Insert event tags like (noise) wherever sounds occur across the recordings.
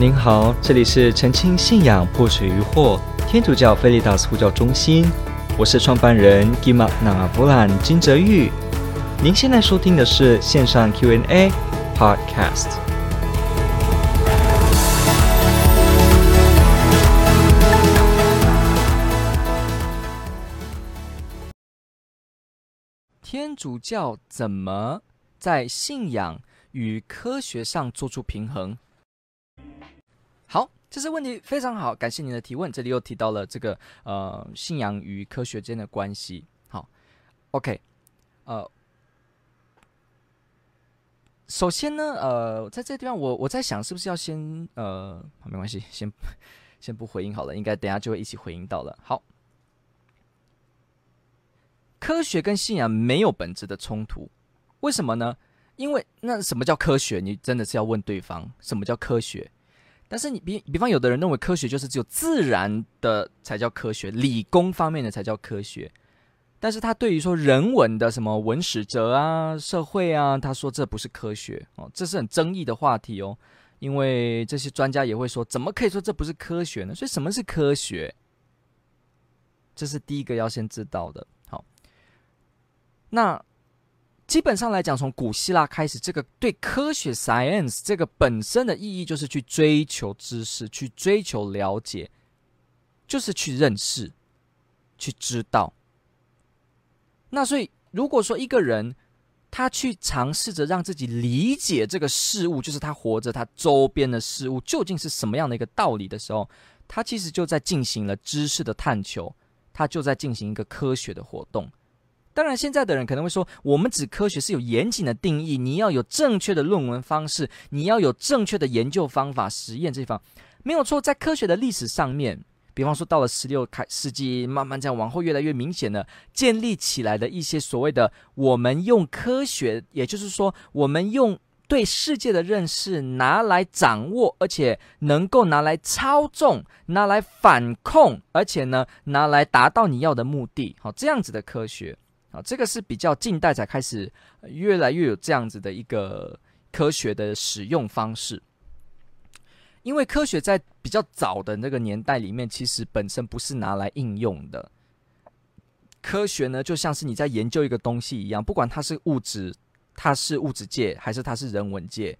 您好，这里是澄清信仰破除疑惑天主教菲利达斯呼叫中心，我是创办人吉玛纳布兰金泽玉。您现在收听的是线上 Q&A Podcast。天主教怎么在信仰与科学上做出平衡？这是问题非常好，感谢您的提问。这里又提到了这个呃信仰与科学间的关系。好，OK，呃，首先呢，呃，在这个地方我我在想，是不是要先呃，没关系，先先不回应好了，应该等下就会一起回应到了。好，科学跟信仰没有本质的冲突，为什么呢？因为那什么叫科学？你真的是要问对方什么叫科学。但是你比比方，有的人认为科学就是只有自然的才叫科学，理工方面的才叫科学。但是他对于说人文的什么文史哲啊、社会啊，他说这不是科学哦，这是很争议的话题哦。因为这些专家也会说，怎么可以说这不是科学呢？所以什么是科学？这是第一个要先知道的。好，那。基本上来讲，从古希腊开始，这个对科学 （science） 这个本身的意义就是去追求知识，去追求了解，就是去认识、去知道。那所以，如果说一个人他去尝试着让自己理解这个事物，就是他活着他周边的事物究竟是什么样的一个道理的时候，他其实就在进行了知识的探求，他就在进行一个科学的活动。当然，现在的人可能会说，我们指科学是有严谨的定义，你要有正确的论文方式，你要有正确的研究方法、实验这方没有错。在科学的历史上面，比方说到了十六开世纪，慢慢这样往后越来越明显的建立起来的一些所谓的我们用科学，也就是说，我们用对世界的认识拿来掌握，而且能够拿来操纵、拿来反控，而且呢，拿来达到你要的目的。好，这样子的科学。啊，这个是比较近代才开始，越来越有这样子的一个科学的使用方式。因为科学在比较早的那个年代里面，其实本身不是拿来应用的。科学呢，就像是你在研究一个东西一样，不管它是物质，它是物质界，还是它是人文界，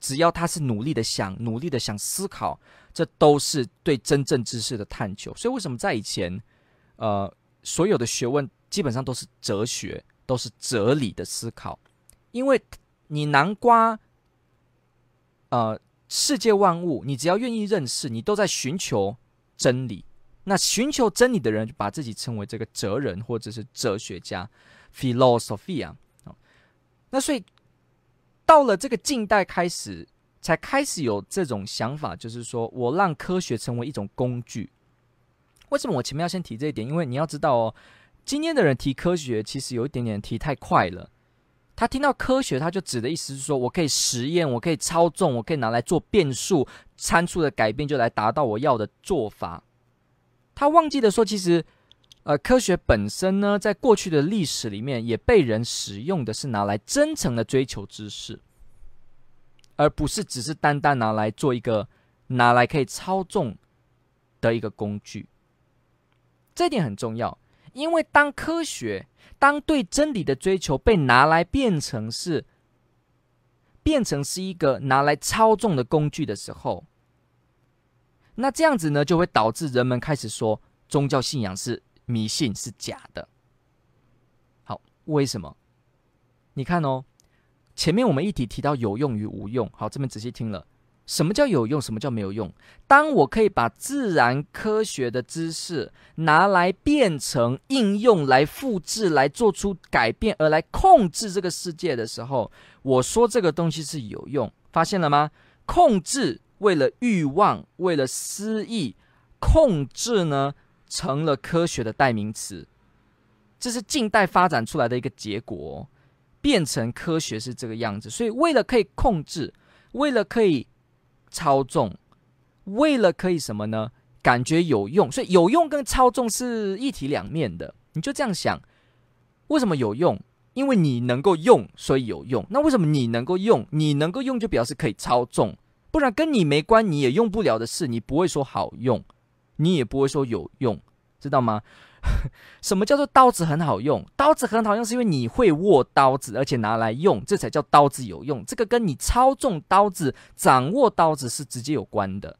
只要它是努力的想，努力的想思考，这都是对真正知识的探求。所以，为什么在以前，呃，所有的学问，基本上都是哲学，都是哲理的思考，因为你南瓜，呃，世界万物，你只要愿意认识，你都在寻求真理。那寻求真理的人，就把自己称为这个哲人或者是哲学家，philosophia。那所以到了这个近代开始，才开始有这种想法，就是说我让科学成为一种工具。为什么我前面要先提这一点？因为你要知道哦。今天的人提科学，其实有一点点提太快了。他听到科学，他就指的意思是说，我可以实验，我可以操纵，我可以拿来做变数参数的改变，就来达到我要的做法。他忘记了说，其实，呃，科学本身呢，在过去的历史里面，也被人使用的是拿来真诚的追求知识，而不是只是单单拿来做一个拿来可以操纵的一个工具。这点很重要。因为当科学、当对真理的追求被拿来变成是，变成是一个拿来操纵的工具的时候，那这样子呢，就会导致人们开始说宗教信仰是迷信、是假的。好，为什么？你看哦，前面我们一提提到有用与无用，好，这边仔细听了。什么叫有用？什么叫没有用？当我可以把自然科学的知识拿来变成应用，来复制，来做出改变，而来控制这个世界的时候，我说这个东西是有用。发现了吗？控制为了欲望，为了私意，控制呢成了科学的代名词。这是近代发展出来的一个结果，变成科学是这个样子。所以为了可以控制，为了可以。操纵，为了可以什么呢？感觉有用，所以有用跟操纵是一体两面的。你就这样想，为什么有用？因为你能够用，所以有用。那为什么你能够用？你能够用就表示可以操纵，不然跟你没关，你也用不了的事，你不会说好用，你也不会说有用，知道吗？(laughs) 什么叫做刀子很好用？刀子很好用是因为你会握刀子，而且拿来用，这才叫刀子有用。这个跟你操纵刀子、掌握刀子是直接有关的。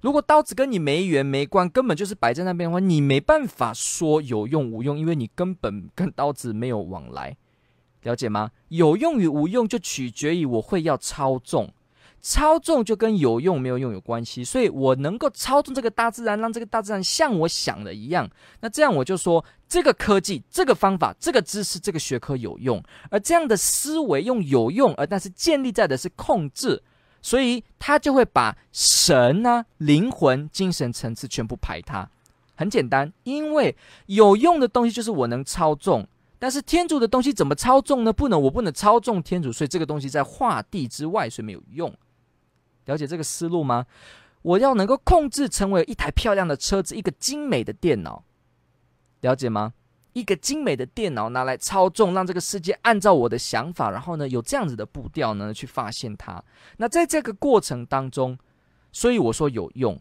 如果刀子跟你没缘没关，根本就是摆在那边的话，你没办法说有用无用，因为你根本跟刀子没有往来，了解吗？有用与无用就取决于我会要操纵。操纵就跟有用没有用有关系，所以我能够操纵这个大自然，让这个大自然像我想的一样。那这样我就说，这个科技、这个方法、这个知识、这个学科有用。而这样的思维用有用，而但是建立在的是控制，所以他就会把神啊、灵魂、精神层次全部排他。很简单，因为有用的东西就是我能操纵，但是天主的东西怎么操纵呢？不能，我不能操纵天主，所以这个东西在画地之外，所以没有用。了解这个思路吗？我要能够控制成为一台漂亮的车子，一个精美的电脑，了解吗？一个精美的电脑拿来操纵，让这个世界按照我的想法，然后呢，有这样子的步调呢，去发现它。那在这个过程当中，所以我说有用。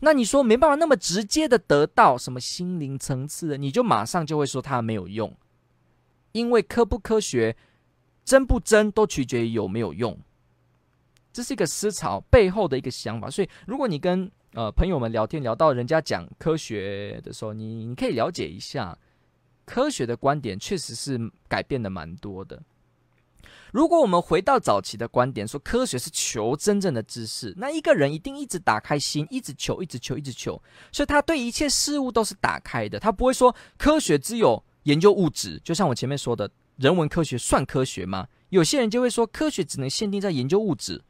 那你说没办法那么直接的得到什么心灵层次的，你就马上就会说它没有用，因为科不科学、真不真，都取决于有没有用。这是一个思潮背后的一个想法，所以如果你跟呃朋友们聊天聊到人家讲科学的时候，你你可以了解一下科学的观点，确实是改变的蛮多的。如果我们回到早期的观点，说科学是求真正的知识，那一个人一定一直打开心，一直求，一直求，一直求，所以他对一切事物都是打开的，他不会说科学只有研究物质，就像我前面说的人文科学算科学吗？有些人就会说科学只能限定在研究物质。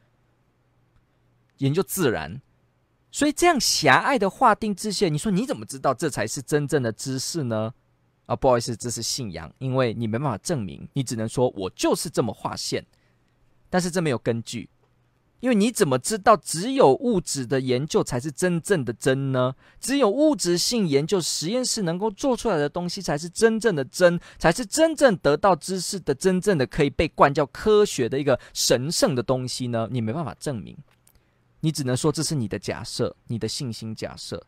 研究自然，所以这样狭隘的划定制限，你说你怎么知道这才是真正的知识呢？啊，不好意思，这是信仰，因为你没办法证明，你只能说我就是这么划线，但是这没有根据，因为你怎么知道只有物质的研究才是真正的真呢？只有物质性研究实验室能够做出来的东西才是真正的真，才是真正得到知识的真正的可以被冠叫科学的一个神圣的东西呢？你没办法证明。你只能说这是你的假设，你的信心假设，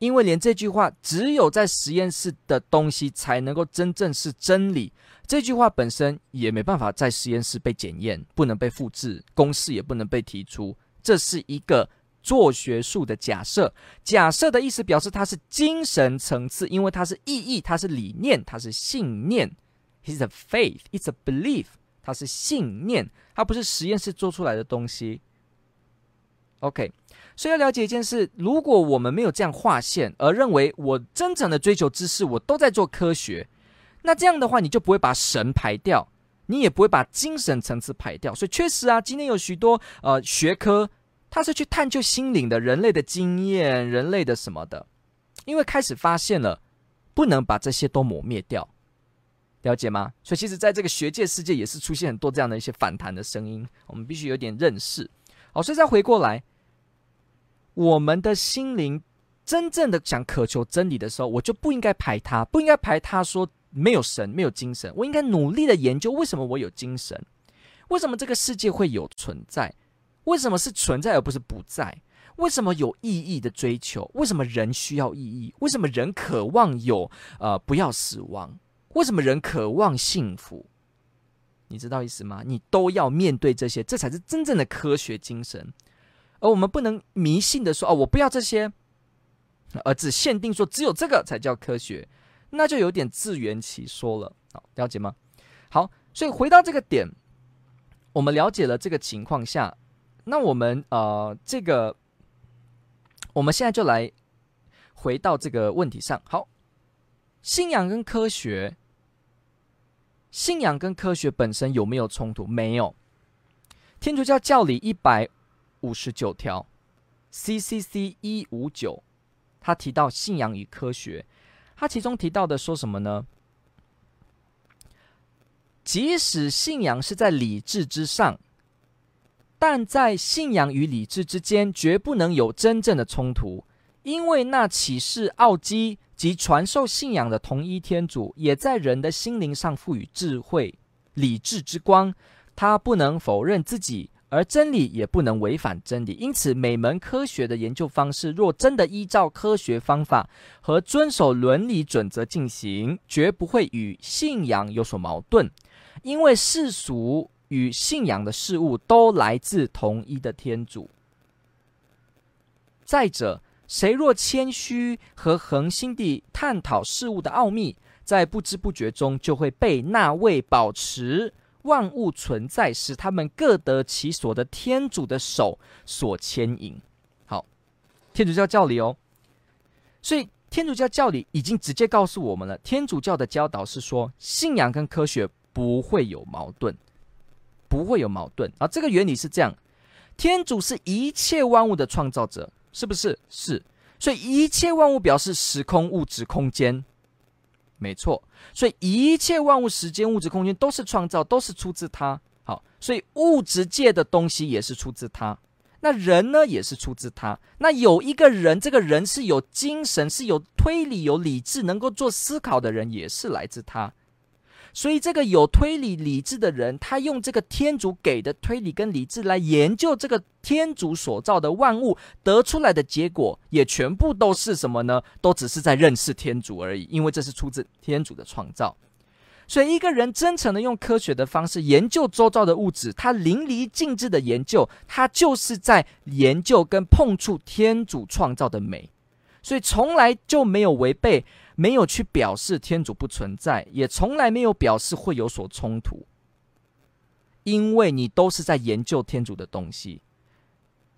因为连这句话只有在实验室的东西才能够真正是真理。这句话本身也没办法在实验室被检验，不能被复制，公式也不能被提出。这是一个做学术的假设。假设的意思表示它是精神层次，因为它是意义，它是理念，它是信念。It's a faith, it's a belief。它是信念，它不是实验室做出来的东西。OK，所以要了解一件事：如果我们没有这样划线，而认为我真诚的追求知识，我都在做科学，那这样的话，你就不会把神排掉，你也不会把精神层次排掉。所以确实啊，今天有许多呃学科，它是去探究心灵的、人类的经验、人类的什么的，因为开始发现了，不能把这些都抹灭掉，了解吗？所以其实在这个学界世界也是出现很多这样的一些反弹的声音，我们必须有点认识。好，所以再回过来，我们的心灵真正的想渴求真理的时候，我就不应该排他，不应该排他说没有神，没有精神。我应该努力的研究为什么我有精神，为什么这个世界会有存在，为什么是存在而不是不在，为什么有意义的追求，为什么人需要意义，为什么人渴望有呃不要死亡，为什么人渴望幸福。你知道意思吗？你都要面对这些，这才是真正的科学精神。而我们不能迷信的说：“哦，我不要这些。”而只限定说只有这个才叫科学，那就有点自圆其说了。好，了解吗？好，所以回到这个点，我们了解了这个情况下，那我们呃，这个我们现在就来回到这个问题上。好，信仰跟科学。信仰跟科学本身有没有冲突？没有。天主教教理一百五十九条，CCC 一五九，他提到信仰与科学，他其中提到的说什么呢？即使信仰是在理智之上，但在信仰与理智之间绝不能有真正的冲突，因为那启示奥基。及传授信仰的同一天主，也在人的心灵上赋予智慧、理智之光。他不能否认自己，而真理也不能违反真理。因此，每门科学的研究方式，若真的依照科学方法和遵守伦理准则进行，绝不会与信仰有所矛盾，因为世俗与信仰的事物都来自同一的天主。再者，谁若谦虚和恒心地探讨事物的奥秘，在不知不觉中就会被那位保持万物存在、使他们各得其所的天主的手所牵引。好，天主教教理哦，所以天主教教理已经直接告诉我们了，天主教的教导是说，信仰跟科学不会有矛盾，不会有矛盾啊。这个原理是这样，天主是一切万物的创造者。是不是？是，所以一切万物表示时空、物质、空间，没错。所以一切万物、时间、物质、空间都是创造，都是出自他。好，所以物质界的东西也是出自他。那人呢，也是出自他。那有一个人，这个人是有精神、是有推理、有理智、能够做思考的人，也是来自他。所以，这个有推理、理智的人，他用这个天主给的推理跟理智来研究这个天主所造的万物，得出来的结果也全部都是什么呢？都只是在认识天主而已，因为这是出自天主的创造。所以，一个人真诚的用科学的方式研究周遭的物质，他淋漓尽致的研究，他就是在研究跟碰触天主创造的美。所以，从来就没有违背。没有去表示天主不存在，也从来没有表示会有所冲突，因为你都是在研究天主的东西，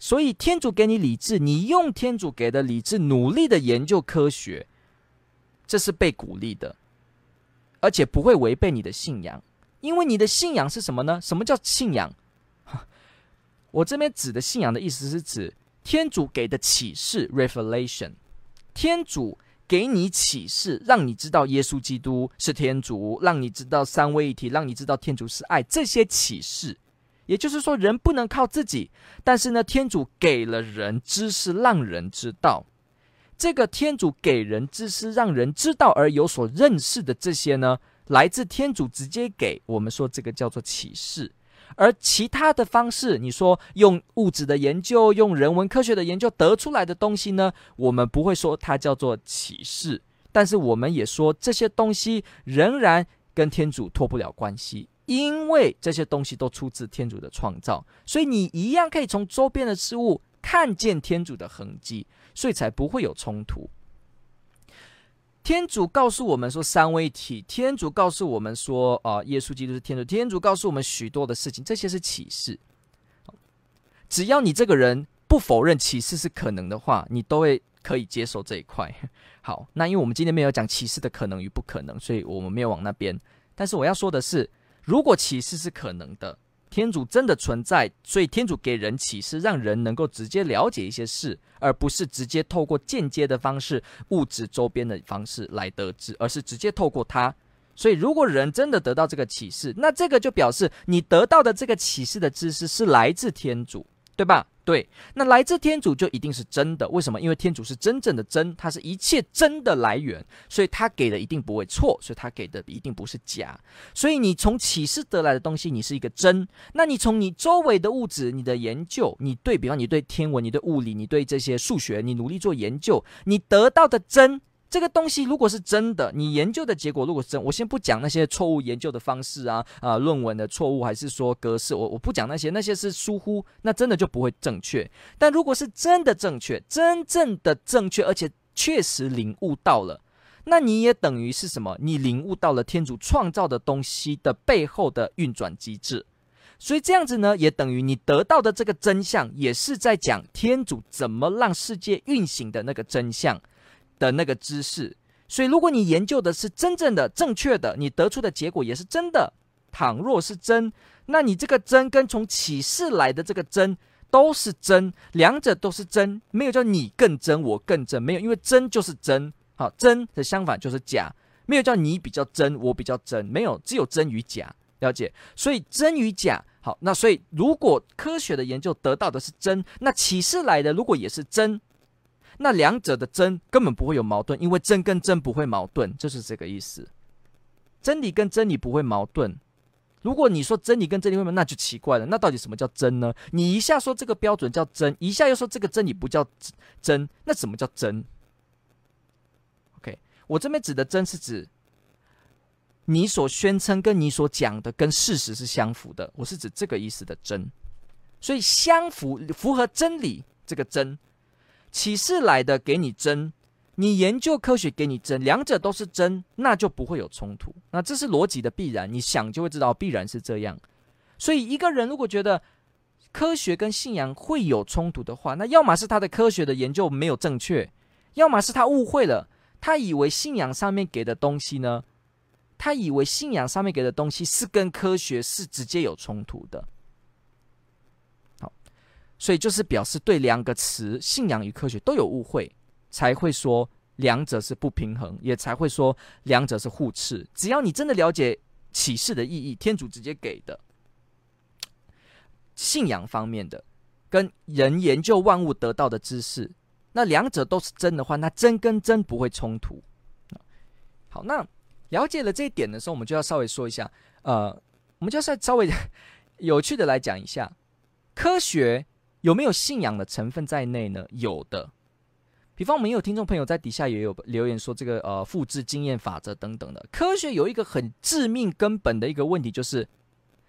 所以天主给你理智，你用天主给的理智努力的研究科学，这是被鼓励的，而且不会违背你的信仰，因为你的信仰是什么呢？什么叫信仰？(laughs) 我这边指的信仰的意思是指天主给的启示 （revelation），天主。给你启示，让你知道耶稣基督是天主，让你知道三位一体，让你知道天主是爱。这些启示，也就是说，人不能靠自己，但是呢，天主给了人知识，让人知道。这个天主给人知识，让人知道而有所认识的这些呢，来自天主直接给我们说，这个叫做启示。而其他的方式，你说用物质的研究、用人文科学的研究得出来的东西呢，我们不会说它叫做启示，但是我们也说这些东西仍然跟天主脱不了关系，因为这些东西都出自天主的创造，所以你一样可以从周边的事物看见天主的痕迹，所以才不会有冲突。天主告诉我们说三位一体，天主告诉我们说啊，耶稣基督是天主，天主告诉我们许多的事情，这些是启示。只要你这个人不否认启示是可能的话，你都会可以接受这一块。(laughs) 好，那因为我们今天没有讲启示的可能与不可能，所以我们没有往那边。但是我要说的是，如果启示是可能的。天主真的存在，所以天主给人启示，让人能够直接了解一些事，而不是直接透过间接的方式、物质周边的方式来得知，而是直接透过他。所以，如果人真的得到这个启示，那这个就表示你得到的这个启示的知识是来自天主，对吧？对，那来自天主就一定是真的。为什么？因为天主是真正的真，它是一切真的来源，所以他给的一定不会错，所以他给的一定不是假。所以你从启示得来的东西，你是一个真。那你从你周围的物质、你的研究，你对比方，你对天文、你对物理、你对这些数学，你努力做研究，你得到的真。这个东西如果是真的，你研究的结果如果是真，我先不讲那些错误研究的方式啊啊，论文的错误还是说格式，我我不讲那些，那些是疏忽，那真的就不会正确。但如果是真的正确，真正的正确，而且确实领悟到了，那你也等于是什么？你领悟到了天主创造的东西的背后的运转机制，所以这样子呢，也等于你得到的这个真相，也是在讲天主怎么让世界运行的那个真相。的那个知识，所以如果你研究的是真正的正确的，你得出的结果也是真的。倘若是真，那你这个真跟从启示来的这个真都是真，两者都是真，没有叫你更真我更真，没有，因为真就是真，好，真的相反就是假，没有叫你比较真我比较真，没有，只有真与假，了解？所以真与假，好，那所以如果科学的研究得到的是真，那启示来的如果也是真。那两者的真根本不会有矛盾，因为真跟真不会矛盾，就是这个意思。真理跟真理不会矛盾，如果你说真理跟真理会吗？那就奇怪了。那到底什么叫真呢？你一下说这个标准叫真，一下又说这个真理不叫真，那什么叫真？OK，我这边指的真是指你所宣称跟你所讲的跟事实是相符的，我是指这个意思的真。所以相符符合真理这个真，启示来的给你真。你研究科学给你真，两者都是真，那就不会有冲突。那这是逻辑的必然，你想就会知道必然是这样。所以一个人如果觉得科学跟信仰会有冲突的话，那要么是他的科学的研究没有正确，要么是他误会了，他以为信仰上面给的东西呢，他以为信仰上面给的东西是跟科学是直接有冲突的。所以就是表示对两个词“信仰与科学”都有误会。才会说两者是不平衡，也才会说两者是互斥。只要你真的了解启示的意义，天主直接给的 (coughs) 信仰方面的，跟人研究万物得到的知识，那两者都是真的话，那真跟真不会冲突。好，那了解了这一点的时候，我们就要稍微说一下，呃，我们就要稍微 (laughs) 有趣的来讲一下，科学有没有信仰的成分在内呢？有的。比方，我们有听众朋友在底下也有留言说，这个呃复制经验法则等等的科学有一个很致命根本的一个问题，就是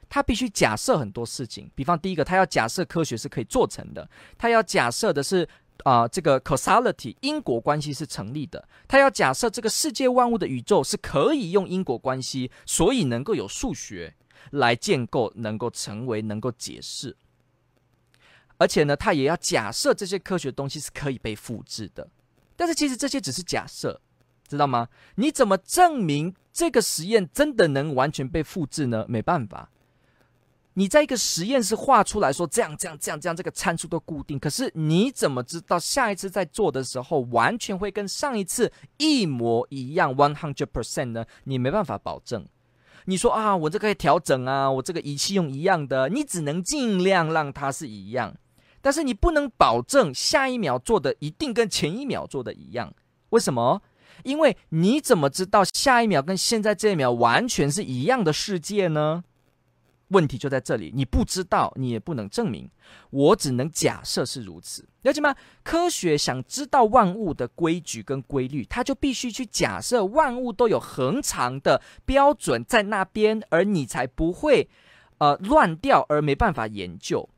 它必须假设很多事情。比方，第一个，它要假设科学是可以做成的；它要假设的是啊、这个 causality 因果关系是成立的；它要假设这个世界万物的宇宙是可以用因果关系，所以能够有数学来建构，能够成为，能够解释。而且呢，他也要假设这些科学东西是可以被复制的，但是其实这些只是假设，知道吗？你怎么证明这个实验真的能完全被复制呢？没办法，你在一个实验室画出来说这样这样这样这样，这个参数都固定，可是你怎么知道下一次在做的时候完全会跟上一次一模一样 one hundred percent 呢？你没办法保证。你说啊，我这个可以调整啊，我这个仪器用一样的，你只能尽量让它是一样。但是你不能保证下一秒做的一定跟前一秒做的一样，为什么？因为你怎么知道下一秒跟现在这一秒完全是一样的世界呢？问题就在这里，你不知道，你也不能证明，我只能假设是如此，了解吗？科学想知道万物的规矩跟规律，它就必须去假设万物都有恒常的标准在那边，而你才不会呃乱掉而没办法研究。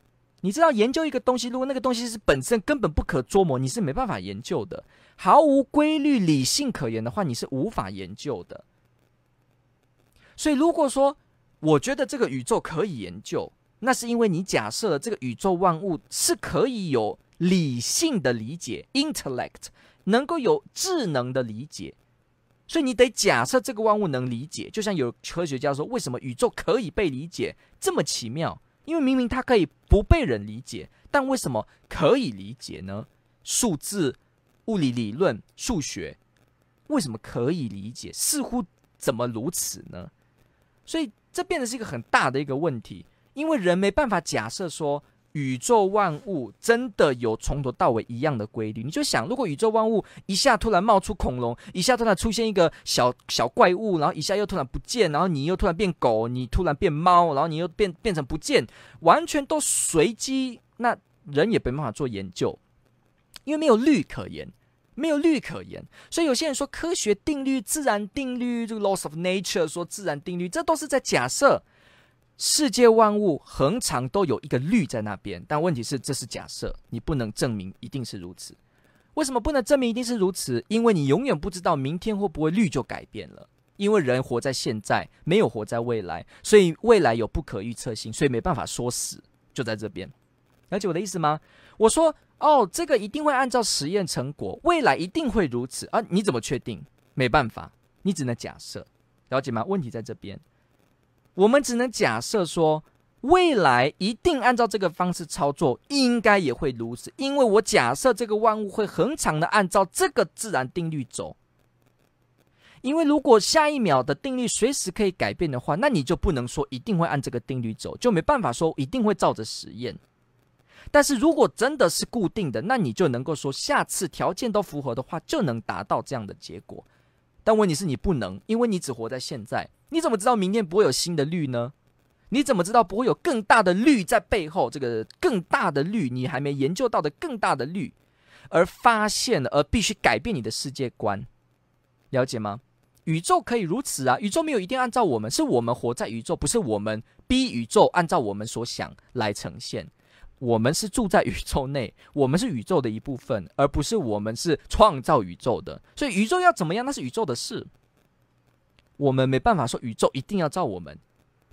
你知道研究一个东西，如果那个东西是本身根本不可捉摸，你是没办法研究的。毫无规律、理性可言的话，你是无法研究的。所以，如果说我觉得这个宇宙可以研究，那是因为你假设了这个宇宙万物是可以有理性的理解 （intellect），能够有智能的理解。所以你得假设这个万物能理解。就像有科学家说，为什么宇宙可以被理解？这么奇妙。因为明明它可以不被人理解，但为什么可以理解呢？数字、物理理论、数学，为什么可以理解？似乎怎么如此呢？所以这变得是一个很大的一个问题，因为人没办法假设说。宇宙万物真的有从头到尾一样的规律？你就想，如果宇宙万物一下突然冒出恐龙，一下突然出现一个小小怪物，然后一下又突然不见，然后你又突然变狗，你突然变猫，然后你又变变成不见，完全都随机，那人也没办法做研究，因为没有律可言，没有律可言。所以有些人说科学定律、自然定律，这个 laws of nature，说自然定律，这都是在假设。世界万物恒常都有一个律在那边，但问题是这是假设，你不能证明一定是如此。为什么不能证明一定是如此？因为你永远不知道明天会不会律就改变了。因为人活在现在，没有活在未来，所以未来有不可预测性，所以没办法说死。就在这边，了解我的意思吗？我说哦，这个一定会按照实验成果，未来一定会如此啊？你怎么确定？没办法，你只能假设，了解吗？问题在这边。我们只能假设说，未来一定按照这个方式操作，应该也会如此。因为我假设这个万物会恒常的按照这个自然定律走。因为如果下一秒的定律随时可以改变的话，那你就不能说一定会按这个定律走，就没办法说一定会照着实验。但是如果真的是固定的，那你就能够说下次条件都符合的话，就能达到这样的结果。但问题是你不能，因为你只活在现在。你怎么知道明天不会有新的律呢？你怎么知道不会有更大的律在背后？这个更大的律，你还没研究到的更大的律，而发现，而必须改变你的世界观，了解吗？宇宙可以如此啊！宇宙没有一定按照我们，是我们活在宇宙，不是我们逼宇宙按照我们所想来呈现。我们是住在宇宙内，(laughs) 我们是宇宙的一部分，而不是我们是创造宇宙的。所以宇宙要怎么样，那是宇宙的事。我们没办法说宇宙一定要造我们。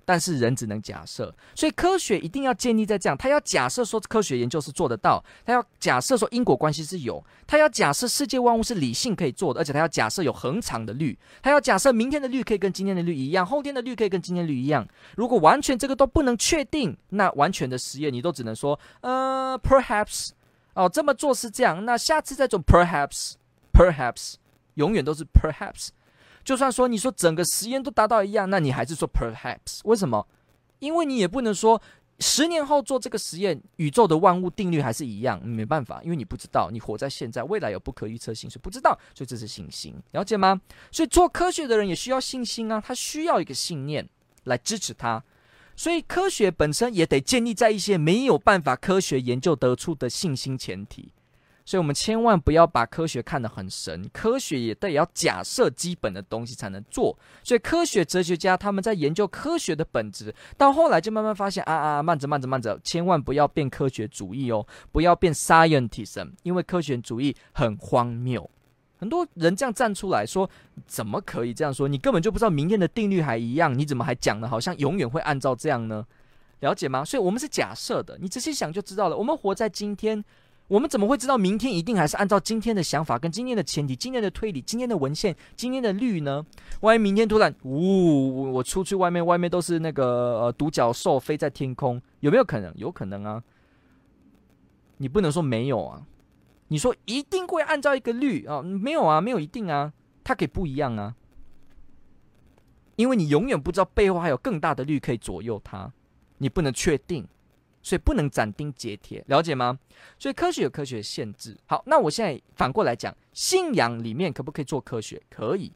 但是人只能假设，所以科学一定要建立在这样，他要假设说科学研究是做得到，他要假设说因果关系是有，他要假设世界万物是理性可以做的，而且他要假设有恒常的律，他要假设明天的律可以跟今天的律一样，后天的律可以跟今天的律一样。如果完全这个都不能确定，那完全的实验你都只能说，呃，perhaps，哦，这么做是这样，那下次再做，perhaps，perhaps，永远都是 perhaps。就算说你说整个实验都达到一样，那你还是说 perhaps？为什么？因为你也不能说十年后做这个实验，宇宙的万物定律还是一样，没办法，因为你不知道，你活在现在，未来有不可预测性，所以不知道，所以这是信心，了解吗？所以做科学的人也需要信心啊，他需要一个信念来支持他，所以科学本身也得建立在一些没有办法科学研究得出的信心前提。所以，我们千万不要把科学看得很神，科学也得要假设基本的东西才能做。所以，科学哲学家他们在研究科学的本质，到后来就慢慢发现啊啊，慢着慢着慢着，千万不要变科学主义哦，不要变 scientism，因为科学主义很荒谬。很多人这样站出来说，怎么可以这样说？你根本就不知道明天的定律还一样，你怎么还讲的好像永远会按照这样呢？了解吗？所以我们是假设的，你仔细想就知道了。我们活在今天。我们怎么会知道明天一定还是按照今天的想法、跟今天的前提、今天的推理、今天的文献、今天的律呢？万一明天突然，呜、哦，我出去外面，外面都是那个呃独角兽飞在天空，有没有可能？有可能啊。你不能说没有啊。你说一定会按照一个律啊？没有啊，没有一定啊，它可以不一样啊。因为你永远不知道背后还有更大的律可以左右它，你不能确定。所以不能斩钉截铁，了解吗？所以科学有科学的限制。好，那我现在反过来讲，信仰里面可不可以做科学？可以。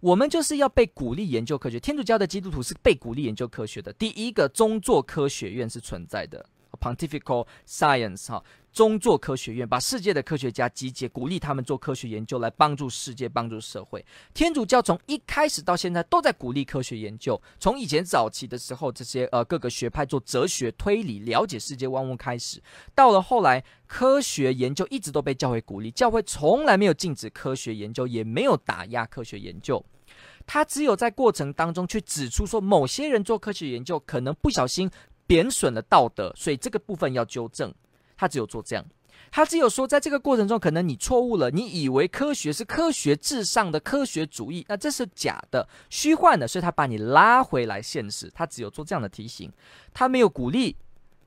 我们就是要被鼓励研究科学。天主教的基督徒是被鼓励研究科学的。第一个宗座科学院是存在的，Pontifical Science 哈。宗座科学院把世界的科学家集结，鼓励他们做科学研究，来帮助世界、帮助社会。天主教从一开始到现在都在鼓励科学研究。从以前早期的时候，这些呃各个学派做哲学推理、了解世界万物开始，到了后来，科学研究一直都被教会鼓励。教会从来没有禁止科学研究，也没有打压科学研究。他只有在过程当中去指出说，某些人做科学研究可能不小心贬损了道德，所以这个部分要纠正。他只有做这样，他只有说，在这个过程中，可能你错误了，你以为科学是科学至上的科学主义，那这是假的、虚幻的，所以他把你拉回来现实。他只有做这样的提醒，他没有鼓励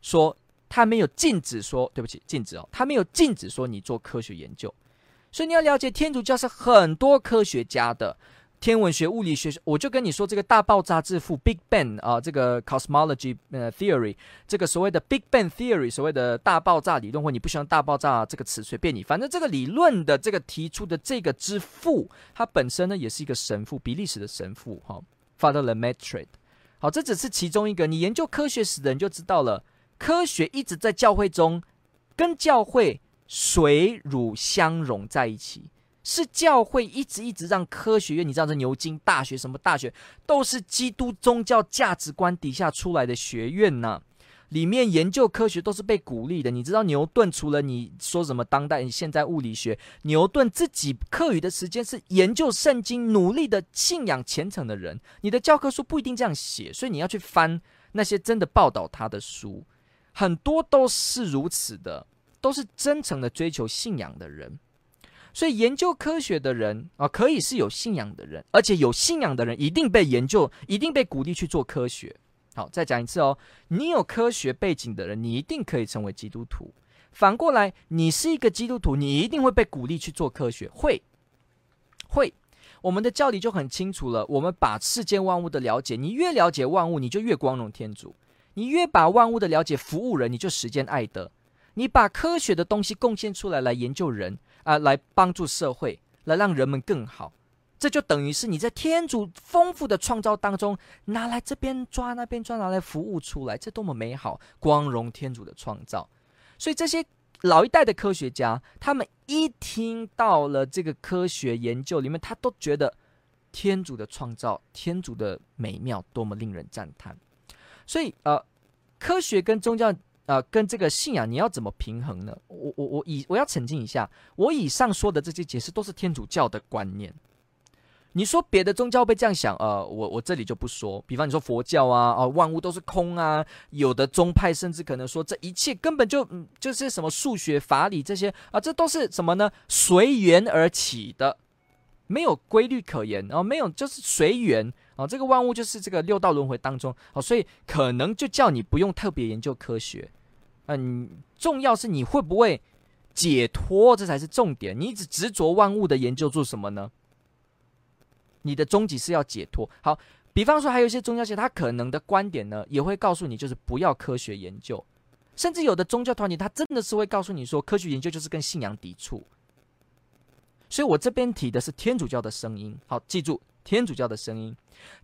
说，他没有禁止说，对不起，禁止哦，他没有禁止说你做科学研究。所以你要了解，天主教是很多科学家的。天文学、物理学，我就跟你说，这个大爆炸之父 Big Bang 啊，这个 cosmology 呃 theory，这个所谓的 Big Bang theory，所谓的大爆炸理论，或你不喜欢大爆炸这个词，随便你，反正这个理论的这个提出的这个之父，他本身呢也是一个神父，比利时的神父哈，Father Lemaitre。好，这只是其中一个，你研究科学史的人就知道了，科学一直在教会中跟教会水乳相融在一起。是教会一直一直让科学院，你知道这牛津大学什么大学，都是基督宗教价值观底下出来的学院呐、啊。里面研究科学都是被鼓励的。你知道牛顿除了你说什么当代现在物理学，牛顿自己课余的时间是研究圣经，努力的信仰虔诚的人。你的教科书不一定这样写，所以你要去翻那些真的报道他的书，很多都是如此的，都是真诚的追求信仰的人。所以，研究科学的人啊，可以是有信仰的人，而且有信仰的人一定被研究，一定被鼓励去做科学。好，再讲一次哦，你有科学背景的人，你一定可以成为基督徒。反过来，你是一个基督徒，你一定会被鼓励去做科学。会，会，我们的教理就很清楚了。我们把世间万物的了解，你越了解万物，你就越光荣天主；你越把万物的了解服务人，你就实践爱德。你把科学的东西贡献出来，来研究人。啊，来帮助社会，来让人们更好，这就等于是你在天主丰富的创造当中拿来这边抓那边抓，拿来服务出来，这多么美好，光荣天主的创造。所以这些老一代的科学家，他们一听到了这个科学研究里面，他都觉得天主的创造，天主的美妙，多么令人赞叹。所以呃，科学跟宗教。呃，跟这个信仰你要怎么平衡呢？我我我以我要澄清一下，我以上说的这些解释都是天主教的观念。你说别的宗教被这样想，呃，我我这里就不说。比方你说佛教啊，哦、万物都是空啊，有的宗派甚至可能说这一切根本就嗯就是什么数学法理这些啊、这都是什么呢？随缘而起的，没有规律可言，然后、呃、没有就是随缘。哦，这个万物就是这个六道轮回当中，哦，所以可能就叫你不用特别研究科学。嗯，重要是你会不会解脱，这才是重点。你一直执着万物的研究做什么呢？你的终极是要解脱。好，比方说还有一些宗教界，他可能的观点呢，也会告诉你，就是不要科学研究。甚至有的宗教团体，他真的是会告诉你说，科学研究就是跟信仰抵触。所以我这边提的是天主教的声音。好，记住。天主教的声音，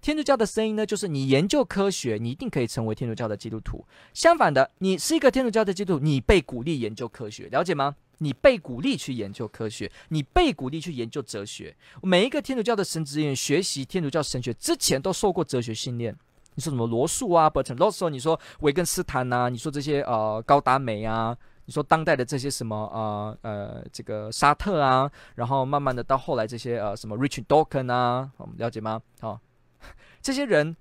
天主教的声音呢，就是你研究科学，你一定可以成为天主教的基督徒。相反的，你是一个天主教的基督徒，你被鼓励研究科学，了解吗？你被鼓励去研究科学，你被鼓励去研究哲学。每一个天主教的神职人员学习天主教神学之前都受过哲学训练。你说什么罗素啊，Bertrand Russell，你说维根斯坦呐，你说这些呃高达美啊。你说当代的这些什么呃呃这个沙特啊，然后慢慢的到后来这些呃什么 Richard Dawkins 啊，我们了解吗？哦，(laughs) 这些人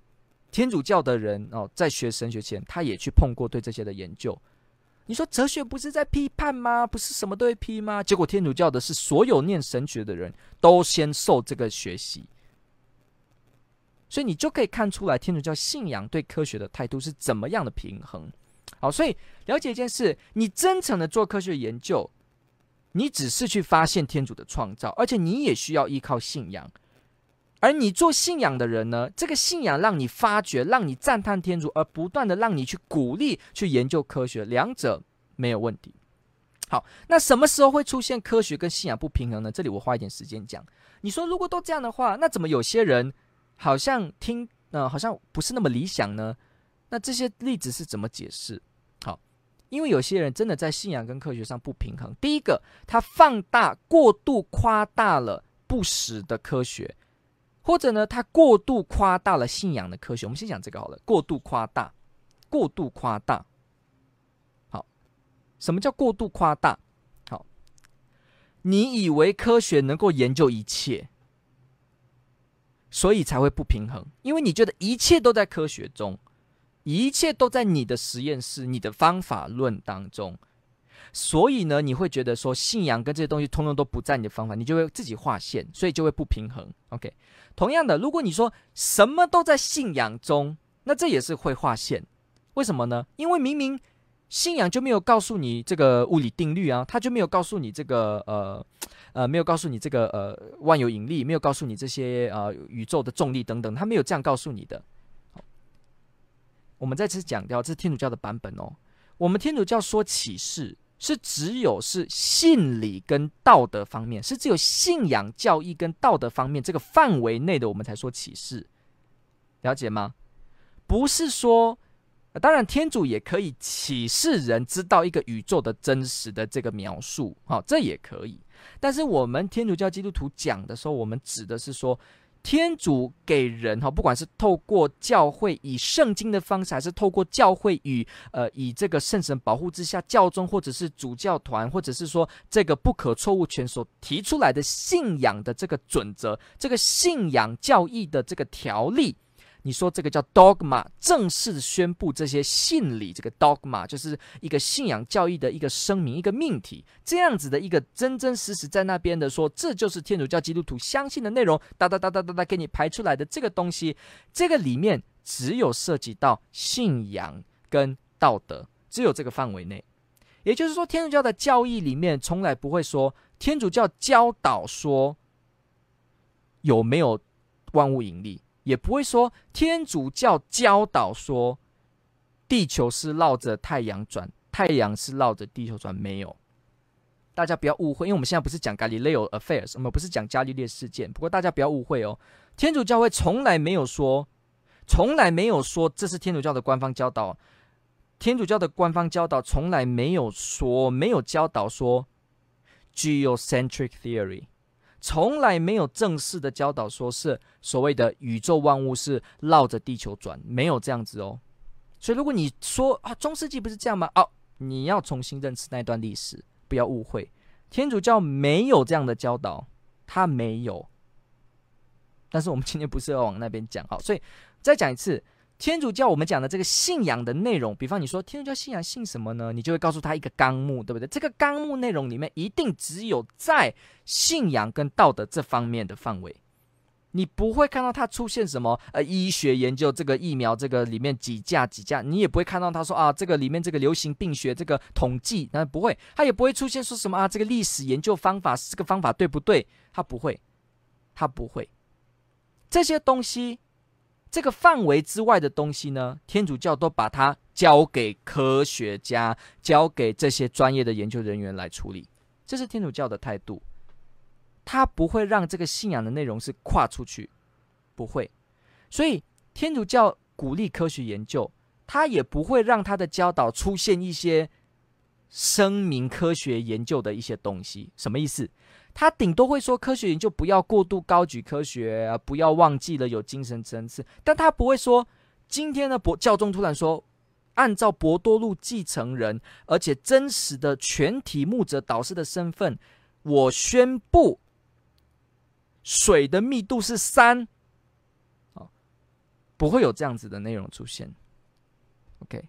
天主教的人哦，在学神学前，他也去碰过对这些的研究。你说哲学不是在批判吗？不是什么都会批吗？结果天主教的是所有念神学的人都先受这个学习，所以你就可以看出来天主教信仰对科学的态度是怎么样的平衡。好，所以了解一件事，你真诚的做科学研究，你只是去发现天主的创造，而且你也需要依靠信仰。而你做信仰的人呢，这个信仰让你发掘，让你赞叹天主，而不断的让你去鼓励去研究科学，两者没有问题。好，那什么时候会出现科学跟信仰不平衡呢？这里我花一点时间讲。你说如果都这样的话，那怎么有些人好像听，呃，好像不是那么理想呢？那这些例子是怎么解释？好因为有些人真的在信仰跟科学上不平衡。第一个，他放大、过度夸大了不实的科学，或者呢，他过度夸大了信仰的科学。我们先讲这个好了，过度夸大，过度夸大。好，什么叫过度夸大？好，你以为科学能够研究一切，所以才会不平衡，因为你觉得一切都在科学中。一切都在你的实验室、你的方法论当中，所以呢，你会觉得说信仰跟这些东西通通都不在你的方法，你就会自己划线，所以就会不平衡。OK，同样的，如果你说什么都在信仰中，那这也是会划线。为什么呢？因为明明信仰就没有告诉你这个物理定律啊，他就没有告诉你这个呃呃，没有告诉你这个呃万有引力，没有告诉你这些呃宇宙的重力等等，他没有这样告诉你的。我们再次强调，这是天主教的版本哦。我们天主教说启示是只有是信理跟道德方面，是只有信仰教义跟道德方面这个范围内的，我们才说启示。了解吗？不是说，当然天主也可以启示人知道一个宇宙的真实的这个描述，好，这也可以。但是我们天主教基督徒讲的时候，我们指的是说。天主给人哈，不管是透过教会以圣经的方式，还是透过教会与呃以这个圣神保护之下，教宗或者是主教团，或者是说这个不可错误权所提出来的信仰的这个准则，这个信仰教义的这个条例。你说这个叫 dogma，正式宣布这些信理，这个 dogma 就是一个信仰教义的一个声明，一个命题，这样子的一个真真实实在那边的说，这就是天主教基督徒相信的内容，哒哒哒哒哒哒给你排出来的这个东西，这个里面只有涉及到信仰跟道德，只有这个范围内。也就是说，天主教的教义里面从来不会说天主教教导说有没有万物引力。也不会说天主教教导说地球是绕着太阳转，太阳是绕着地球转，没有。大家不要误会，因为我们现在不是讲 Galileo Affairs，我们不是讲伽利略事件。不过大家不要误会哦，天主教会从来没有说，从来没有说这是天主教的官方教导。天主教的官方教导从来没有说，没有教导说 geocentric theory，从来没有正式的教导说是所谓的宇宙万物是绕着地球转，没有这样子哦。所以如果你说啊，中世纪不是这样吗？哦，你要重新认识那段历史。不要误会，天主教没有这样的教导，他没有。但是我们今天不是要往那边讲，好，所以再讲一次，天主教我们讲的这个信仰的内容，比方你说天主教信仰信什么呢？你就会告诉他一个纲目，对不对？这个纲目内容里面一定只有在信仰跟道德这方面的范围。你不会看到他出现什么呃医学研究这个疫苗这个里面几价几价，你也不会看到他说啊这个里面这个流行病学这个统计，那不会，他也不会出现说什么啊这个历史研究方法这个方法对不对？他不会，他不会，这些东西这个范围之外的东西呢，天主教都把它交给科学家，交给这些专业的研究人员来处理，这是天主教的态度。他不会让这个信仰的内容是跨出去，不会。所以天主教鼓励科学研究，他也不会让他的教导出现一些声明科学研究的一些东西。什么意思？他顶多会说科学研究不要过度高举科学，不要忘记了有精神层次。但他不会说，今天的博教宗突然说，按照博多路继承人，而且真实的全体牧者导师的身份，我宣布。水的密度是三，哦，不会有这样子的内容出现，OK，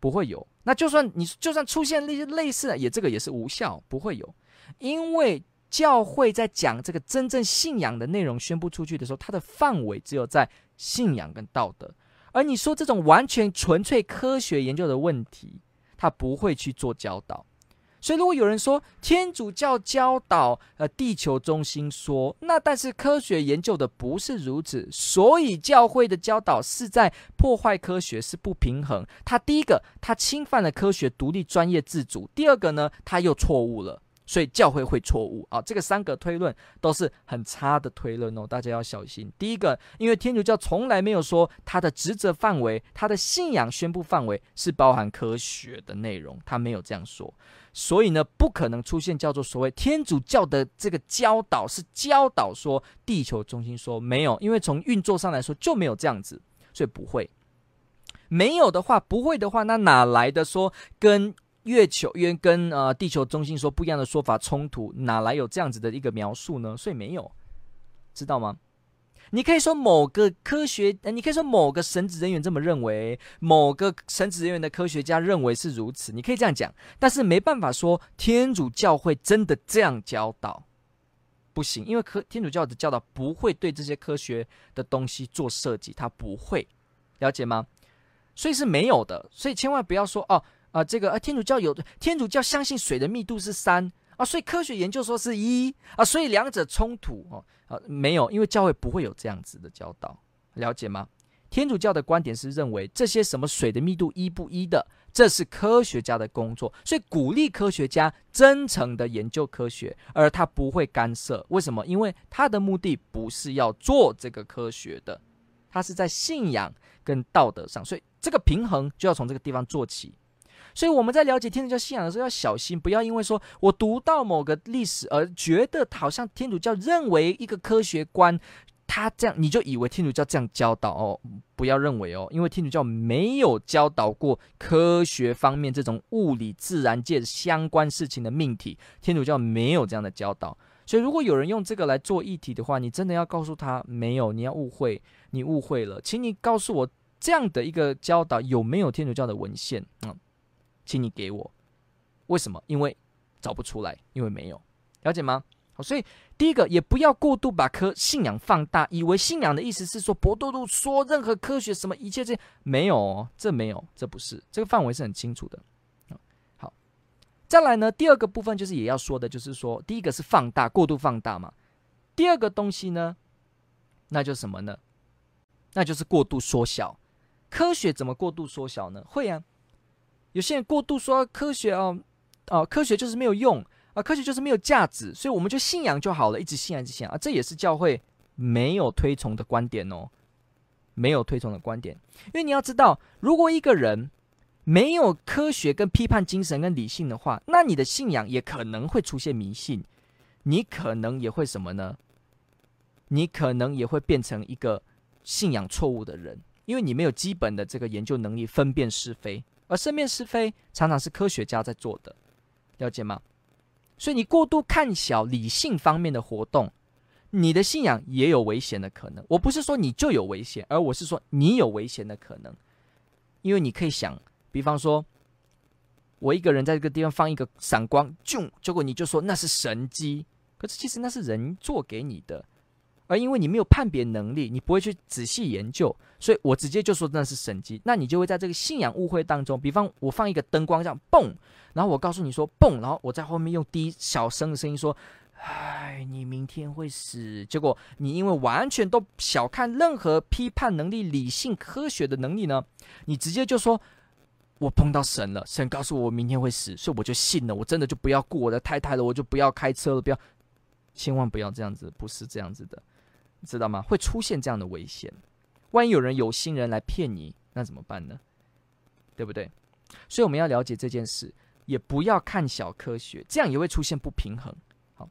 不会有。那就算你就算出现类类似的，也这个也是无效，不会有，因为教会在讲这个真正信仰的内容宣布出去的时候，它的范围只有在信仰跟道德。而你说这种完全纯粹科学研究的问题，他不会去做教导。所以，如果有人说天主教教导呃地球中心说，那但是科学研究的不是如此，所以教会的教导是在破坏科学，是不平衡。它第一个，它侵犯了科学独立专业自主；第二个呢，它又错误了。所以教会会错误啊，这个三个推论都是很差的推论哦，大家要小心。第一个，因为天主教从来没有说他的职责范围、他的信仰宣布范围是包含科学的内容，他没有这样说，所以呢，不可能出现叫做所谓天主教的这个教导是教导说地球中心说没有，因为从运作上来说就没有这样子，所以不会。没有的话，不会的话，那哪来的说跟？月球因为跟呃地球中心说不一样的说法冲突，哪来有这样子的一个描述呢？所以没有，知道吗？你可以说某个科学，你可以说某个神职人员这么认为，某个神职人员的科学家认为是如此，你可以这样讲，但是没办法说天主教会真的这样教导，不行，因为科天主教的教导不会对这些科学的东西做设计，它不会，了解吗？所以是没有的，所以千万不要说哦。啊，这个啊，天主教有天主教相信水的密度是三啊，所以科学研究说是一啊，所以两者冲突哦啊，没有，因为教会不会有这样子的教导，了解吗？天主教的观点是认为这些什么水的密度一不一的，这是科学家的工作，所以鼓励科学家真诚的研究科学，而他不会干涉。为什么？因为他的目的不是要做这个科学的，他是在信仰跟道德上，所以这个平衡就要从这个地方做起。所以我们在了解天主教信仰的时候要小心，不要因为说我读到某个历史而觉得好像天主教认为一个科学观，他这样你就以为天主教这样教导哦，不要认为哦，因为天主教没有教导过科学方面这种物理自然界相关事情的命题，天主教没有这样的教导。所以如果有人用这个来做议题的话，你真的要告诉他没有，你要误会，你误会了，请你告诉我这样的一个教导有没有天主教的文献？嗯。请你给我，为什么？因为找不出来，因为没有，了解吗？好，所以第一个也不要过度把科信仰放大，以为信仰的意思是说博多禄说任何科学什么一切这没有哦，这没有，这不是，这个范围是很清楚的。好，再来呢，第二个部分就是也要说的，就是说第一个是放大，过度放大嘛。第二个东西呢，那就是什么呢？那就是过度缩小。科学怎么过度缩小呢？会啊。有些人过度说科学哦，哦，科学就是没有用啊，科学就是没有价值，所以我们就信仰就好了，一直信仰，一直信仰啊，这也是教会没有推崇的观点哦，没有推崇的观点，因为你要知道，如果一个人没有科学跟批判精神跟理性的话，那你的信仰也可能会出现迷信，你可能也会什么呢？你可能也会变成一个信仰错误的人，因为你没有基本的这个研究能力，分辨是非，而分辨是非常常是科学家在做的，了解吗？所以你过度看小理性方面的活动，你的信仰也有危险的可能。我不是说你就有危险，而我是说你有危险的可能。因为你可以想，比方说，我一个人在这个地方放一个闪光，就结果你就说那是神迹，可是其实那是人做给你的。而因为你没有判别能力，你不会去仔细研究，所以我直接就说那是神迹。那你就会在这个信仰误会当中，比方我放一个灯光这样蹦，然后我告诉你说蹦，然后我在后面用低小声的声音说：“哎，你明天会死。”结果你因为完全都小看任何批判能力、理性科学的能力呢，你直接就说：“我碰到神了，神告诉我我明天会死，所以我就信了。我真的就不要顾我的太太了，我就不要开车了，不要，千万不要这样子，不是这样子的。”知道吗？会出现这样的危险。万一有人有心人来骗你，那怎么办呢？对不对？所以我们要了解这件事，也不要看小科学，这样也会出现不平衡。好，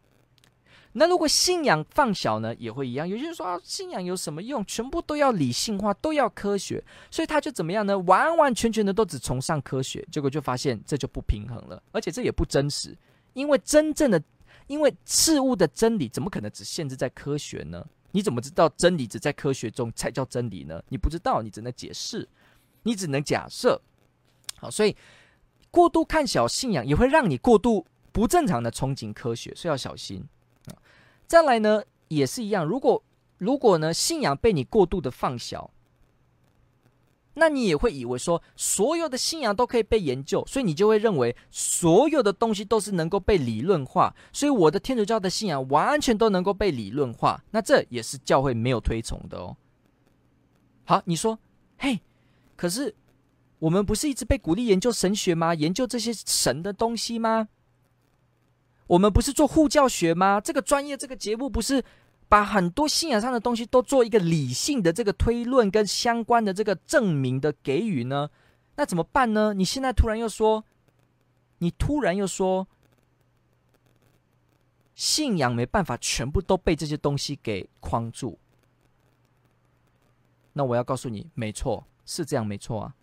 那如果信仰放小呢，也会一样。有些人说啊，信仰有什么用？全部都要理性化，都要科学，所以他就怎么样呢？完完全全的都只崇尚科学，结果就发现这就不平衡了，而且这也不真实，因为真正的，因为事物的真理怎么可能只限制在科学呢？你怎么知道真理只在科学中才叫真理呢？你不知道，你只能解释，你只能假设。好，所以过度看小信仰也会让你过度不正常的憧憬科学，所以要小心。再来呢，也是一样，如果如果呢，信仰被你过度的放小。那你也会以为说，所有的信仰都可以被研究，所以你就会认为所有的东西都是能够被理论化，所以我的天主教的信仰完全都能够被理论化。那这也是教会没有推崇的哦。好，你说，嘿，可是我们不是一直被鼓励研究神学吗？研究这些神的东西吗？我们不是做护教学吗？这个专业，这个节目不是？把很多信仰上的东西都做一个理性的这个推论跟相关的这个证明的给予呢？那怎么办呢？你现在突然又说，你突然又说，信仰没办法全部都被这些东西给框住。那我要告诉你，没错，是这样，没错啊。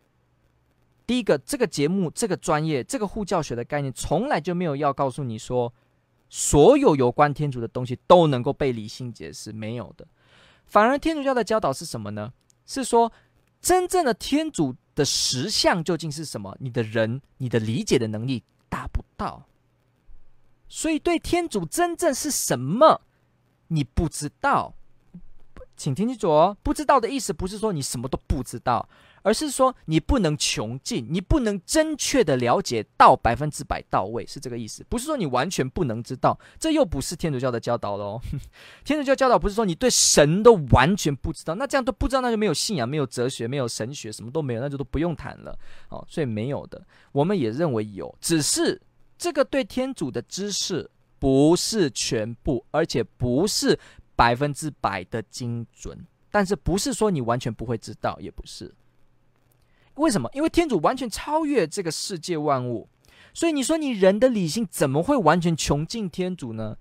第一个，这个节目、这个专业、这个护教学的概念，从来就没有要告诉你说。所有有关天主的东西都能够被理性解释，没有的。反而天主教的教导是什么呢？是说真正的天主的实相究竟是什么？你的人，你的理解的能力达不到，所以对天主真正是什么，你不知道。请听清楚哦，不知道的意思不是说你什么都不知道。而是说，你不能穷尽，你不能正确的了解到百分之百到位，是这个意思。不是说你完全不能知道，这又不是天主教的教导喽。(laughs) 天主教教导不是说你对神都完全不知道，那这样都不知道，那就没有信仰，没有哲学，没有神学，什么都没有，那就都不用谈了。哦，所以没有的，我们也认为有，只是这个对天主的知识不是全部，而且不是百分之百的精准。但是不是说你完全不会知道，也不是。为什么？因为天主完全超越这个世界万物，所以你说你人的理性怎么会完全穷尽天主呢？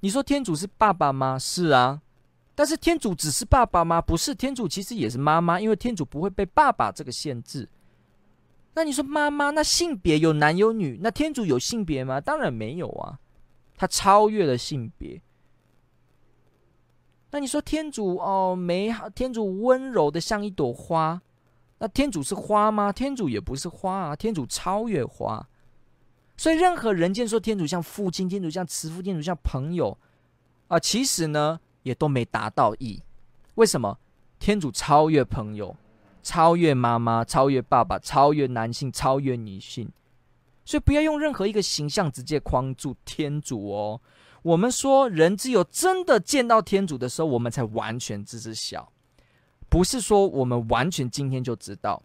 你说天主是爸爸吗？是啊，但是天主只是爸爸吗？不是，天主其实也是妈妈，因为天主不会被爸爸这个限制。那你说妈妈，那性别有男有女，那天主有性别吗？当然没有啊，他超越了性别。那你说天主哦，美好，天主温柔的像一朵花。那天主是花吗？天主也不是花啊，天主超越花。所以任何人间说天主像父亲、天主像慈父、天主像朋友啊，其实呢也都没达到意。为什么？天主超越朋友，超越妈妈，超越爸爸，超越男性，超越女性。所以不要用任何一个形象直接框住天主哦。我们说人只有真的见到天主的时候，我们才完全知晓。不是说我们完全今天就知道。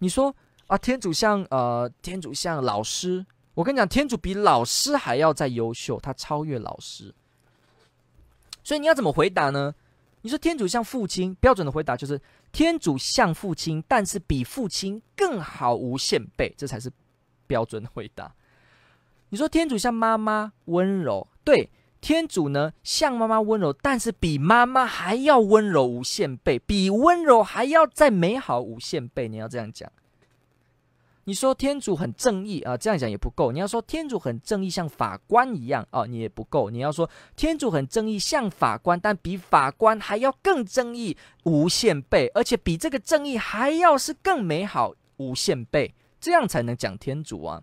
你说啊，天主像呃，天主像老师我跟你讲，天主比老师还要再优秀，他超越老师。所以你要怎么回答呢？你说天主像父亲，标准的回答就是天主像父亲，但是比父亲更好无限倍，这才是标准的回答。你说天主像妈妈温柔，对，天主呢像妈妈温柔，但是比妈妈还要温柔无限倍，比温柔还要再美好无限倍。你要这样讲。你说天主很正义啊，这样讲也不够。你要说天主很正义，像法官一样啊，你也不够。你要说天主很正义，像法官，但比法官还要更正义无限倍，而且比这个正义还要是更美好无限倍，这样才能讲天主啊。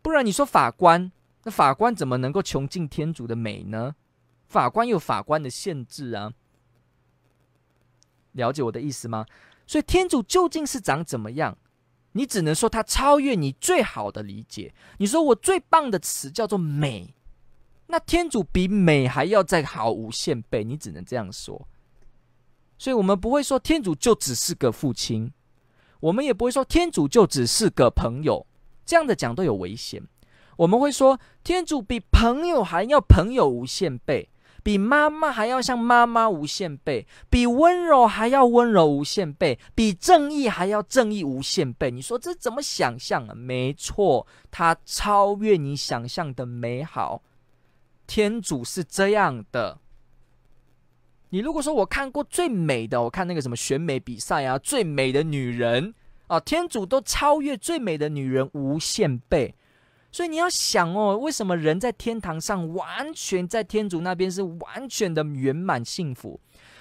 不然你说法官，那法官怎么能够穷尽天主的美呢？法官有法官的限制啊。了解我的意思吗？所以天主究竟是长怎么样？你只能说他超越你最好的理解。你说我最棒的词叫做美，那天主比美还要再好无限倍，你只能这样说。所以我们不会说天主就只是个父亲，我们也不会说天主就只是个朋友，这样的讲都有危险。我们会说天主比朋友还要朋友无限倍。比妈妈还要像妈妈无限倍，比温柔还要温柔无限倍，比正义还要正义无限倍。你说这怎么想象啊？没错，它超越你想象的美好。天主是这样的。你如果说我看过最美的，我看那个什么选美比赛啊，最美的女人啊，天主都超越最美的女人无限倍。所以你要想哦，为什么人在天堂上完全在天主那边是完全的圆满幸福？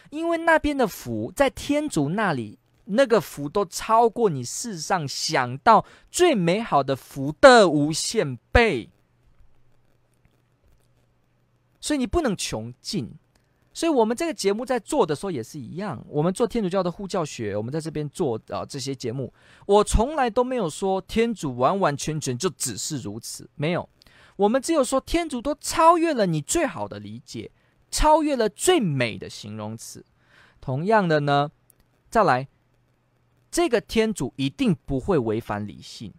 因为那边的福在天主那里，那个福都超过你世上想到最美好的福的无限倍。所以你不能穷尽。所以，我们这个节目在做的时候也是一样。我们做天主教的护教学，我们在这边做啊这些节目，我从来都没有说天主完完全全就只是如此，没有。我们只有说天主都超越了你最好的理解，超越了最美的形容词。同样的呢，再来，这个天主一定不会违反理性。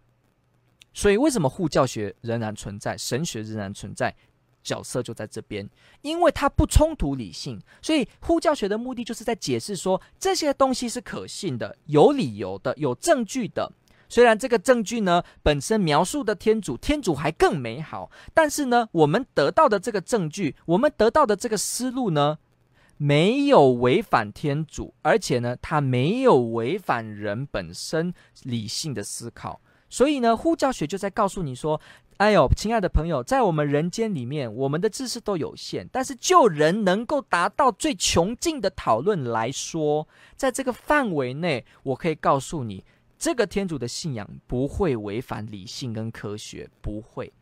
所以，为什么护教学仍然存在，神学仍然存在？角色就在这边，因为它不冲突理性，所以呼教学的目的就是在解释说这些东西是可信的、有理由的、有证据的。虽然这个证据呢本身描述的天主，天主还更美好，但是呢，我们得到的这个证据，我们得到的这个思路呢，没有违反天主，而且呢，它没有违反人本身理性的思考。所以呢，护教学就在告诉你说。哎呦，亲爱的朋友，在我们人间里面，我们的知识都有限，但是就人能够达到最穷尽的讨论来说，在这个范围内，我可以告诉你，这个天主的信仰不会违反理性跟科学，不会。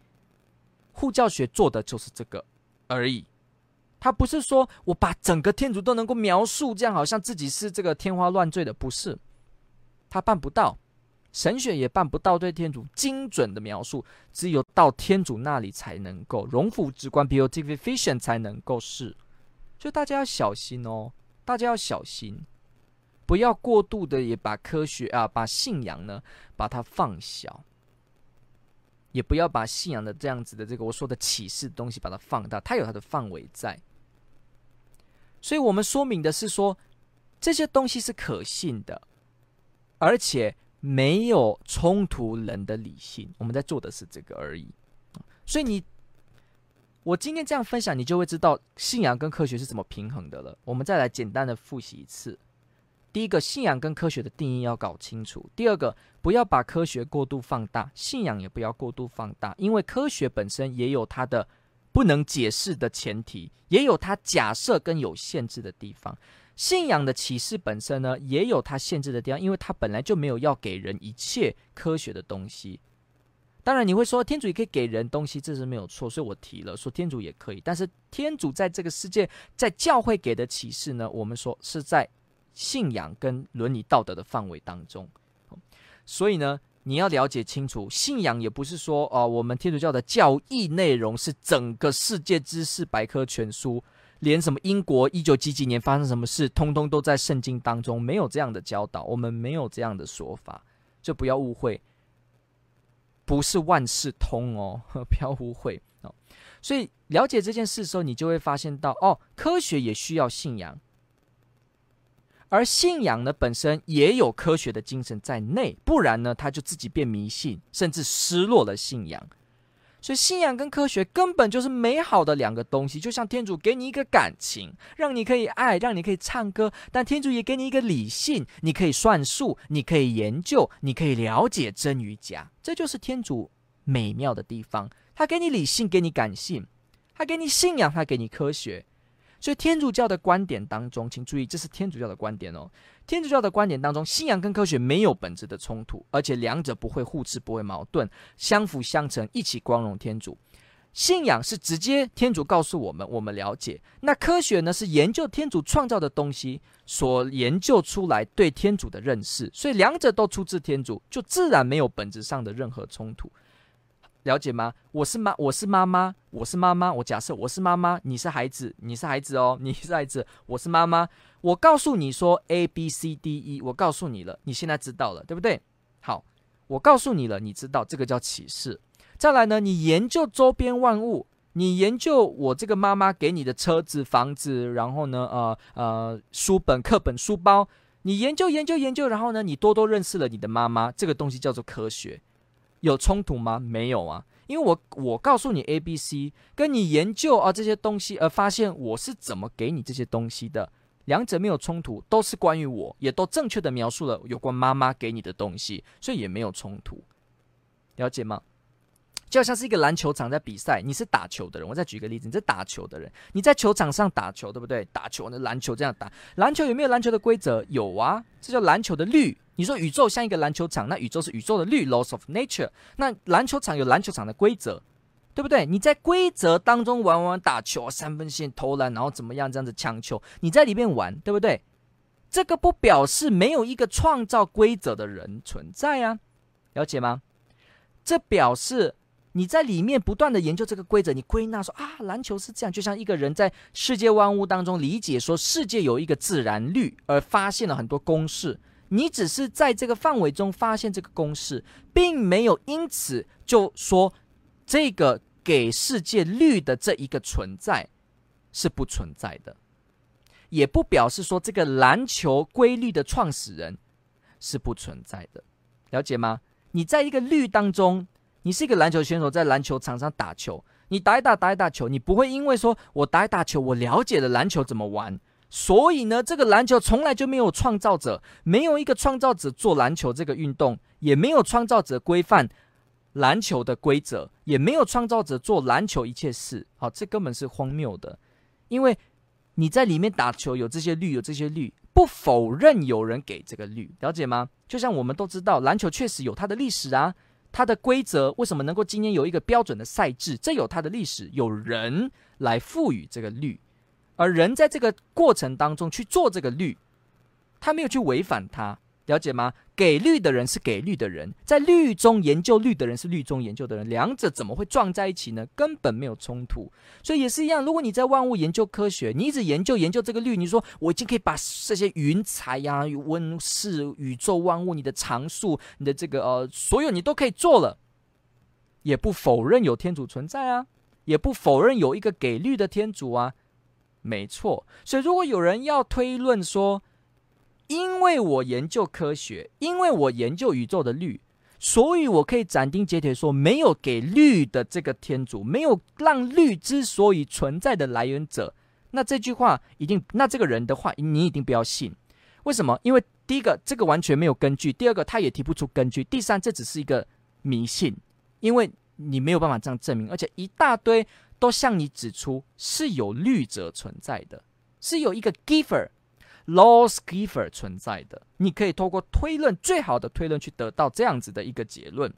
护教学做的就是这个而已，他不是说我把整个天主都能够描述，这样好像自己是这个天花乱坠的，不是，他办不到。神学也办不到对天主精准的描述，只有到天主那里才能够荣福直观 beatification 才能够是，所以大家要小心哦，大家要小心，不要过度的也把科学啊，把信仰呢，把它放小，也不要把信仰的这样子的这个我说的启示东西把它放大，它有它的范围在，所以我们说明的是说这些东西是可信的，而且。没有冲突人的理性，我们在做的是这个而已。所以你，我今天这样分享，你就会知道信仰跟科学是怎么平衡的了。我们再来简单的复习一次：第一个，信仰跟科学的定义要搞清楚；第二个，不要把科学过度放大，信仰也不要过度放大，因为科学本身也有它的不能解释的前提，也有它假设跟有限制的地方。信仰的启示本身呢，也有它限制的地方，因为它本来就没有要给人一切科学的东西。当然，你会说天主也可以给人东西，这是没有错。所以我提了说天主也可以，但是天主在这个世界，在教会给的启示呢，我们说是在信仰跟伦理道德的范围当中。所以呢，你要了解清楚，信仰也不是说哦、我们天主教的教义内容是整个世界知识百科全书。连什么英国一九几几年发生什么事，通通都在圣经当中，没有这样的教导，我们没有这样的说法，就不要误会。不是万事通哦，(laughs) 不要误会哦。所以了解这件事的时候，你就会发现到哦，科学也需要信仰，而信仰呢本身也有科学的精神在内，不然呢，他就自己变迷信，甚至失落了信仰。所以信仰跟科学根本就是美好的两个东西，就像天主给你一个感情，让你可以爱，让你可以唱歌；但天主也给你一个理性，你可以算数，你可以研究，你可以了解真与假。这就是天主美妙的地方。他给你理性，给你感性；他给你信仰，他给你科学。所以天主教的观点当中，请注意，这是天主教的观点哦。天主教的观点当中，信仰跟科学没有本质的冲突，而且两者不会互斥，不会矛盾，相辅相成，一起光荣天主。信仰是直接天主告诉我们，我们了解；那科学呢，是研究天主创造的东西所研究出来对天主的认识。所以两者都出自天主，就自然没有本质上的任何冲突。了解吗？我是妈，我是妈妈，我是妈妈。我假设我是妈妈，你是孩子，你是孩子哦，(laughs) 你是孩子，我是妈妈。我告诉你说 A B C D E，我告诉你了，你现在知道了，对不对？好，我告诉你了，你知道这个叫启示。再来呢，你研究周边万物，你研究我这个妈妈给你的车子、房子，然后呢，呃呃，书本、课本、书包，你研究、研究、研究，然后呢，你多多认识了你的妈妈，这个东西叫做科学。有冲突吗？没有啊，因为我我告诉你 A、B、C，跟你研究啊这些东西，而发现我是怎么给你这些东西的，两者没有冲突，都是关于我，也都正确的描述了有关妈妈给你的东西，所以也没有冲突，了解吗？就好像是一个篮球场在比赛，你是打球的人。我再举个例子，你是打球的人，你在球场上打球，对不对？打球，那篮球这样打，篮球有没有篮球的规则？有啊，这叫篮球的律。你说宇宙像一个篮球场，那宇宙是宇宙的律 （laws of nature）。那篮球场有篮球场的规则，对不对？你在规则当中玩玩打球，三分线投篮，然后怎么样这样子抢球，你在里面玩，对不对？这个不表示没有一个创造规则的人存在啊，了解吗？这表示。你在里面不断的研究这个规则，你归纳说啊，篮球是这样，就像一个人在世界万物当中理解说世界有一个自然律，而发现了很多公式。你只是在这个范围中发现这个公式，并没有因此就说这个给世界律的这一个存在是不存在的，也不表示说这个篮球规律的创始人是不存在的，了解吗？你在一个律当中。你是一个篮球选手，在篮球场上打球，你打一打打一打球，你不会因为说我打一打球，我了解了篮球怎么玩，所以呢，这个篮球从来就没有创造者，没有一个创造者做篮球这个运动，也没有创造者规范篮球的规则，也没有创造者做篮球一切事。好，这根本是荒谬的，因为你在里面打球有这些律，有这些律，不否认有人给这个律，了解吗？就像我们都知道，篮球确实有它的历史啊。它的规则为什么能够今天有一个标准的赛制？这有它的历史，有人来赋予这个律，而人在这个过程当中去做这个律，他没有去违反它。了解吗？给律的人是给律的人，在律中研究律的人是律中研究的人，两者怎么会撞在一起呢？根本没有冲突。所以也是一样，如果你在万物研究科学，你一直研究研究这个律，你说我已经可以把这些云彩呀、温室、宇宙万物、你的常数、你的这个呃，所有你都可以做了，也不否认有天主存在啊，也不否认有一个给律的天主啊，没错。所以如果有人要推论说，因为我研究科学，因为我研究宇宙的律，所以我可以斩钉截铁说，没有给律的这个天主，没有让律之所以存在的来源者。那这句话一定，那这个人的话，你一定不要信。为什么？因为第一个，这个完全没有根据；第二个，他也提不出根据；第三，这只是一个迷信，因为你没有办法这样证明，而且一大堆都向你指出是有律者存在的，是有一个 giver。laws giver 存在的，你可以透过推论，最好的推论去得到这样子的一个结论。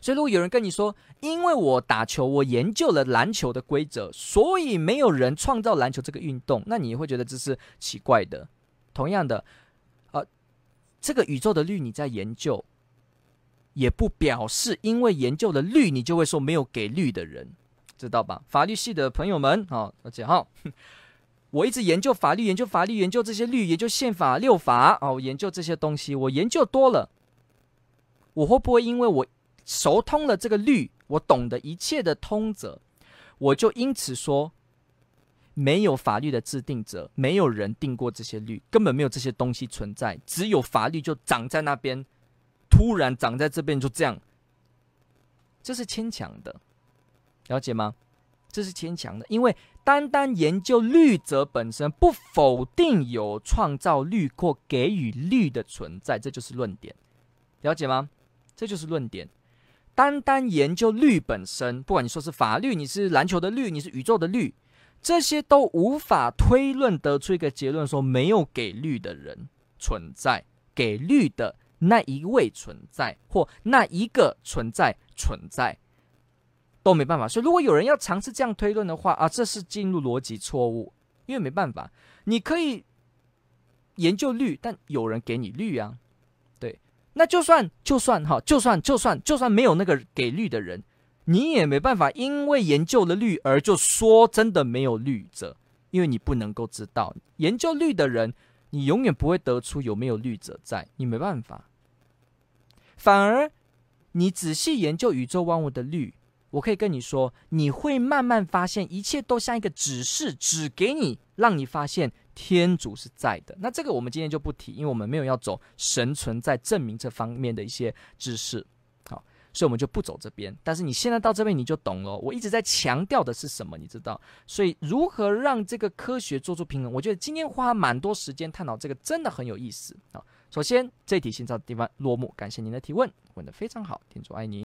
所以，如果有人跟你说，因为我打球，我研究了篮球的规则，所以没有人创造篮球这个运动，那你会觉得这是奇怪的。同样的，呃，这个宇宙的律你在研究，也不表示因为研究了律，你就会说没有给律的人，知道吧？法律系的朋友们，好，而且哈。(laughs) 我一直研究法律，研究法律，研究这些律，研究宪法六法哦，研究这些东西，我研究多了，我会不会因为我熟通了这个律，我懂得一切的通则，我就因此说，没有法律的制定者，没有人定过这些律，根本没有这些东西存在，只有法律就长在那边，突然长在这边就这样，这是牵强的，了解吗？这是牵强的，因为单单研究律则本身，不否定有创造律或给予律的存在，这就是论点，了解吗？这就是论点。单单研究律本身，不管你说是法律，你是篮球的律，你是宇宙的律，这些都无法推论得出一个结论，说没有给律的人存在，给律的那一位存在，或那一个存在存在，都没办法。所以，如果有人要尝试这样推论的话，啊，这是进入逻辑错误，因为没办法，你可以研究律，但有人给你律啊。对那就算就算哈，就算就算就算没有那个给律的人，你也没办法，因为研究了律而就说真的没有律者，因为你不能够知道研究律的人，你永远不会得出有没有律者在，你没办法。反而你仔细研究宇宙万物的律，我可以跟你说，你会慢慢发现，一切都像一个指示，指给你，让你发现。天主是在的，那这个我们今天就不提，因为我们没有要走神存在证明这方面的一些知识，好，所以我们就不走这边。但是你现在到这边你就懂了，我一直在强调的是什么，你知道？所以如何让这个科学做出平衡？我觉得今天花蛮多时间探讨这个，真的很有意思。啊，首先这一题先到地方落幕，感谢您的提问，问得非常好，天主爱你。